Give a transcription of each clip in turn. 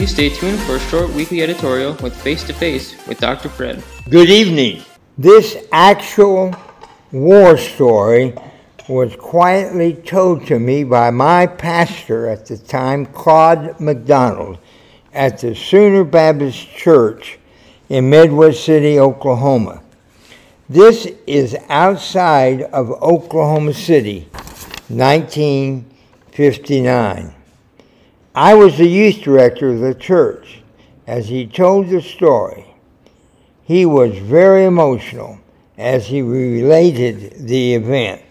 Please stay tuned for a short weekly editorial with Face to Face with Dr. Fred. Good evening. This actual war story was quietly told to me by my pastor at the time, Claude McDonald, at the Sooner Baptist Church in Midwest City, Oklahoma. This is outside of Oklahoma City, 1959. I was the youth director of the church. As he told the story, he was very emotional as he related the event.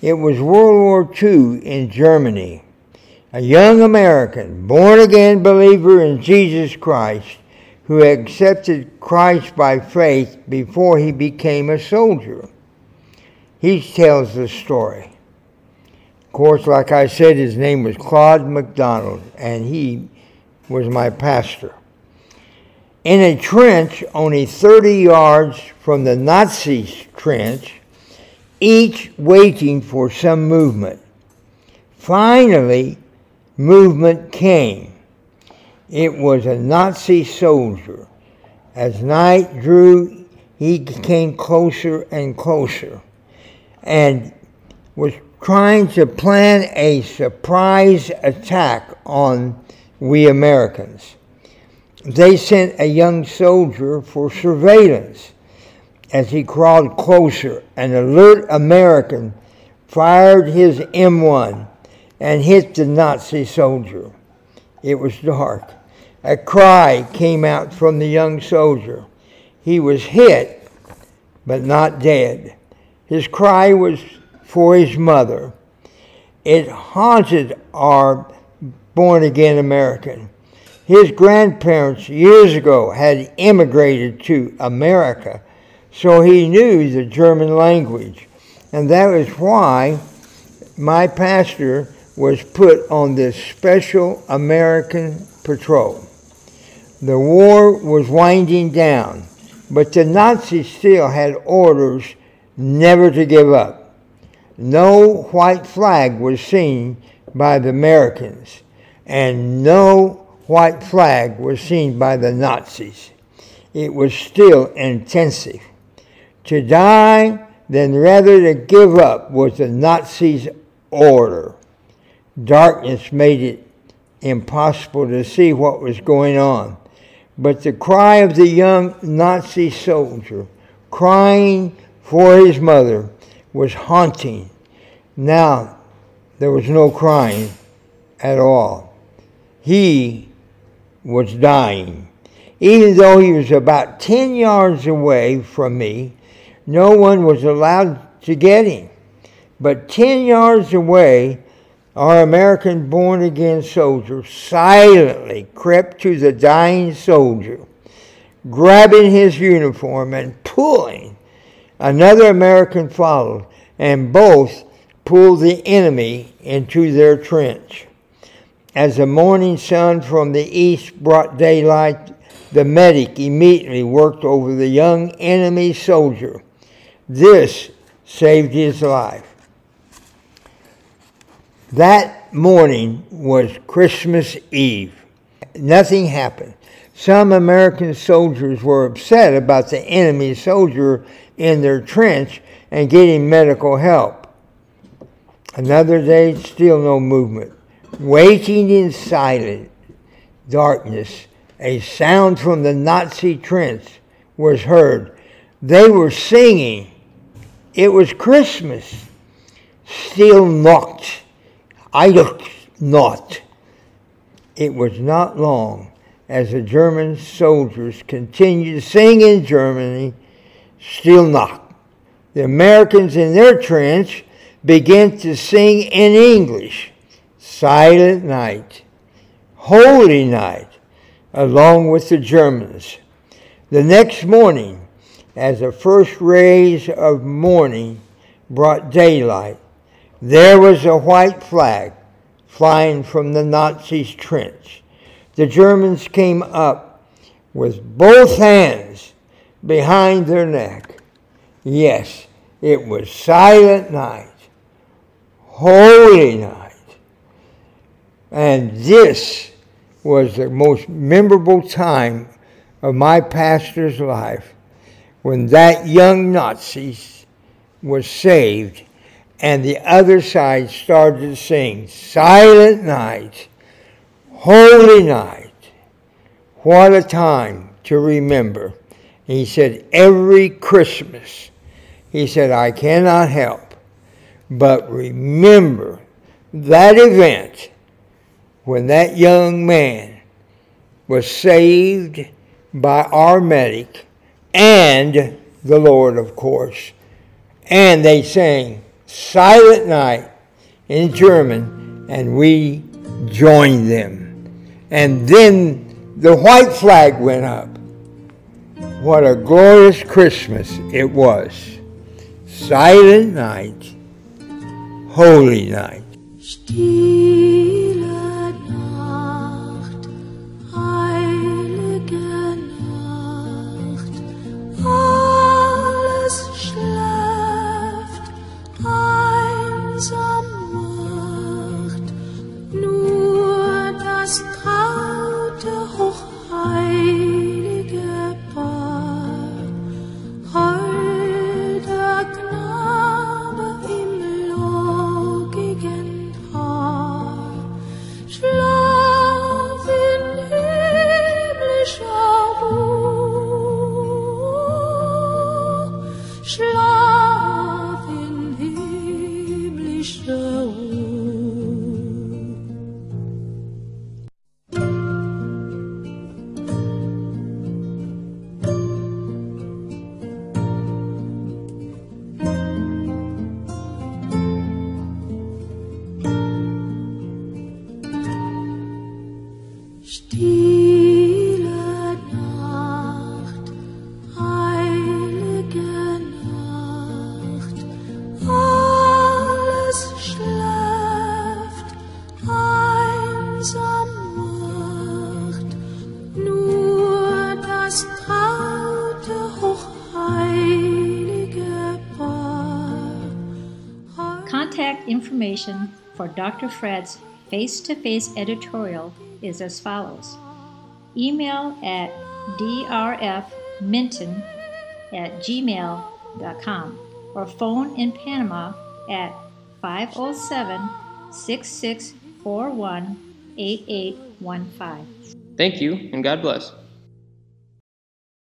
It was World War II in Germany. A young American, born again believer in Jesus Christ, who accepted Christ by faith before he became a soldier. He tells the story. Of course, like I said, his name was Claude McDonald, and he was my pastor. In a trench only 30 yards from the Nazis' trench, each waiting for some movement. Finally, movement came. It was a Nazi soldier. As night drew, he came closer and closer and was trying to plan a surprise attack on we Americans. They sent a young soldier for surveillance. As he crawled closer, an alert American fired his M1 and hit the Nazi soldier. It was dark. A cry came out from the young soldier. He was hit, but not dead. His cry was for his mother. It haunted our born again American. His grandparents years ago had immigrated to America, so he knew the German language. And that was why my pastor was put on this special American patrol. The war was winding down, but the Nazis still had orders never to give up no white flag was seen by the Americans, and no white flag was seen by the Nazis. It was still intensive. To die, then rather to give up, was the Nazis' order. Darkness made it impossible to see what was going on. But the cry of the young Nazi soldier, crying for his mother, was haunting. Now, there was no crying at all. He was dying. Even though he was about 10 yards away from me, no one was allowed to get him. But 10 yards away, our American born again soldier silently crept to the dying soldier, grabbing his uniform and pulling. Another American followed, and both pulled the enemy into their trench. As the morning sun from the east brought daylight, the medic immediately worked over the young enemy soldier. This saved his life. That morning was Christmas Eve. Nothing happened. Some American soldiers were upset about the enemy soldier in their trench and getting medical help. Another day, still no movement. Waiting in silent darkness, a sound from the Nazi trench was heard. They were singing. It was Christmas. Stille Nacht. I looked not. It was not long as the German soldiers continued to sing in Germany, Stille Nacht. The Americans in their trench began to sing in English, Silent Night, Holy Night, along with the Germans. The next morning, as the first rays of morning brought daylight, there was a white flag flying from the Nazis' trench. The Germans came up with both hands behind their neck. Yes, it was silent night, holy night. And this was the most memorable time of my pastor's life when that young Nazi was saved and the other side started to sing Silent Night, Holy Night. What a time to remember. He said, Every Christmas, he said, I cannot help but remember that event when that young man was saved by our medic and the Lord, of course. And they sang Silent Night in German, and we joined them. And then the white flag went up. What a glorious Christmas it was. Silent night, holy night. Stille information for Dr. Fred's face to face editorial is as follows email at drfminton at gmail.com or phone in Panama at 507 6641 8815. Thank you, and God bless.